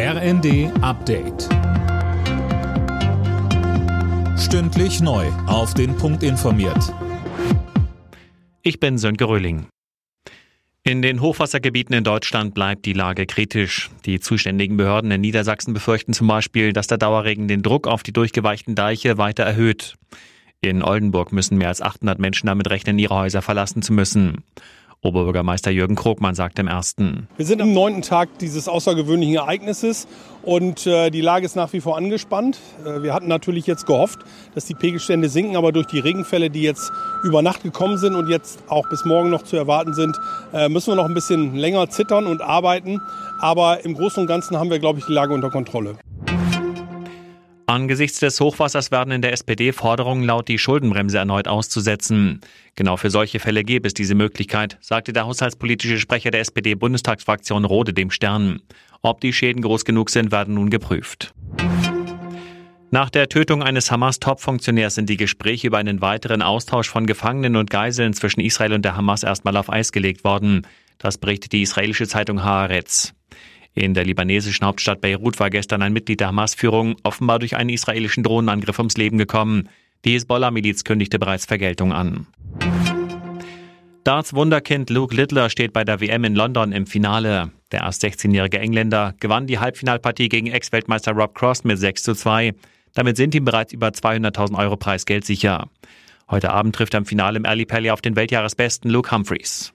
RND Update. Stündlich neu. Auf den Punkt informiert. Ich bin Sönke Röhling. In den Hochwassergebieten in Deutschland bleibt die Lage kritisch. Die zuständigen Behörden in Niedersachsen befürchten zum Beispiel, dass der Dauerregen den Druck auf die durchgeweichten Deiche weiter erhöht. In Oldenburg müssen mehr als 800 Menschen damit rechnen, ihre Häuser verlassen zu müssen. Oberbürgermeister Jürgen Krogmann sagt im ersten. Wir sind am neunten Tag dieses außergewöhnlichen Ereignisses und äh, die Lage ist nach wie vor angespannt. Äh, wir hatten natürlich jetzt gehofft, dass die Pegelstände sinken, aber durch die Regenfälle, die jetzt über Nacht gekommen sind und jetzt auch bis morgen noch zu erwarten sind, äh, müssen wir noch ein bisschen länger zittern und arbeiten. Aber im Großen und Ganzen haben wir, glaube ich, die Lage unter Kontrolle. Angesichts des Hochwassers werden in der SPD Forderungen laut, die Schuldenbremse erneut auszusetzen. Genau für solche Fälle gäbe es diese Möglichkeit, sagte der haushaltspolitische Sprecher der SPD-Bundestagsfraktion Rode dem Stern. Ob die Schäden groß genug sind, werden nun geprüft. Nach der Tötung eines Hamas-Top-Funktionärs sind die Gespräche über einen weiteren Austausch von Gefangenen und Geiseln zwischen Israel und der Hamas erstmal auf Eis gelegt worden. Das berichtet die israelische Zeitung Haaretz. In der libanesischen Hauptstadt Beirut war gestern ein Mitglied der Hamas-Führung offenbar durch einen israelischen Drohnenangriff ums Leben gekommen. Die Hezbollah-Miliz kündigte bereits Vergeltung an. Darts Wunderkind Luke Littler steht bei der WM in London im Finale. Der erst 16-jährige Engländer gewann die Halbfinalpartie gegen Ex-Weltmeister Rob Cross mit 6 zu 2. Damit sind ihm bereits über 200.000 Euro Preisgeld sicher. Heute Abend trifft er im Finale im Early Pally auf den Weltjahresbesten Luke Humphreys.